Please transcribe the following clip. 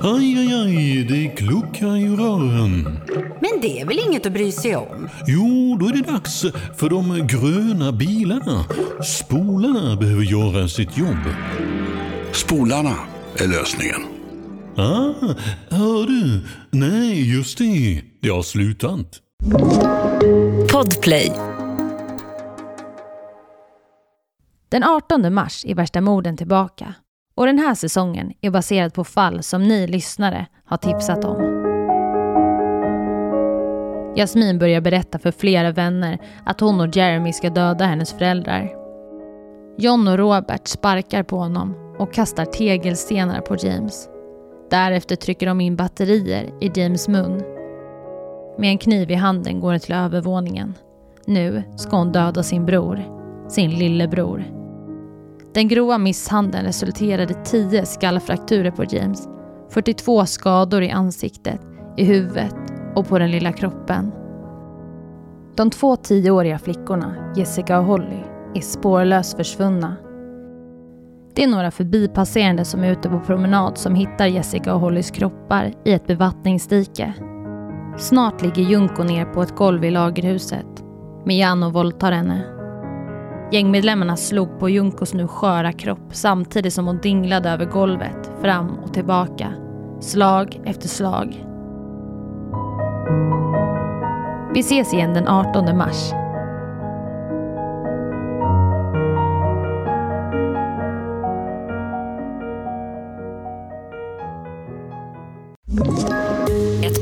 Aj, aj, aj, det kluckar i rören. Men det är väl inget att bry sig om? Jo, då är det dags för de gröna bilarna. Spolarna behöver göra sitt jobb. Spolarna är lösningen. Ah, hör du? Nej, just det. Det har slutat. Podplay. Den 18 mars är Värsta morden tillbaka. Och den här säsongen är baserad på fall som ni lyssnare har tipsat om. Jasmin börjar berätta för flera vänner att hon och Jeremy ska döda hennes föräldrar. John och Robert sparkar på honom och kastar tegelstenar på James. Därefter trycker de in batterier i James mun. Med en kniv i handen går hon till övervåningen. Nu ska hon döda sin bror, sin lillebror. Den grova misshandeln resulterade i 10 skallfrakturer på James, 42 skador i ansiktet, i huvudet och på den lilla kroppen. De två tioåriga flickorna, Jessica och Holly, är spårlöst försvunna. Det är några förbipasserande som är ute på promenad som hittar Jessica och Hollys kroppar i ett bevattningsdike. Snart ligger Junko ner på ett golv i lagerhuset. Miano våldtar henne. Gängmedlemmarna slog på Junkos nu sköra kropp samtidigt som hon dinglade över golvet, fram och tillbaka. Slag efter slag. Vi ses igen den 18 mars. you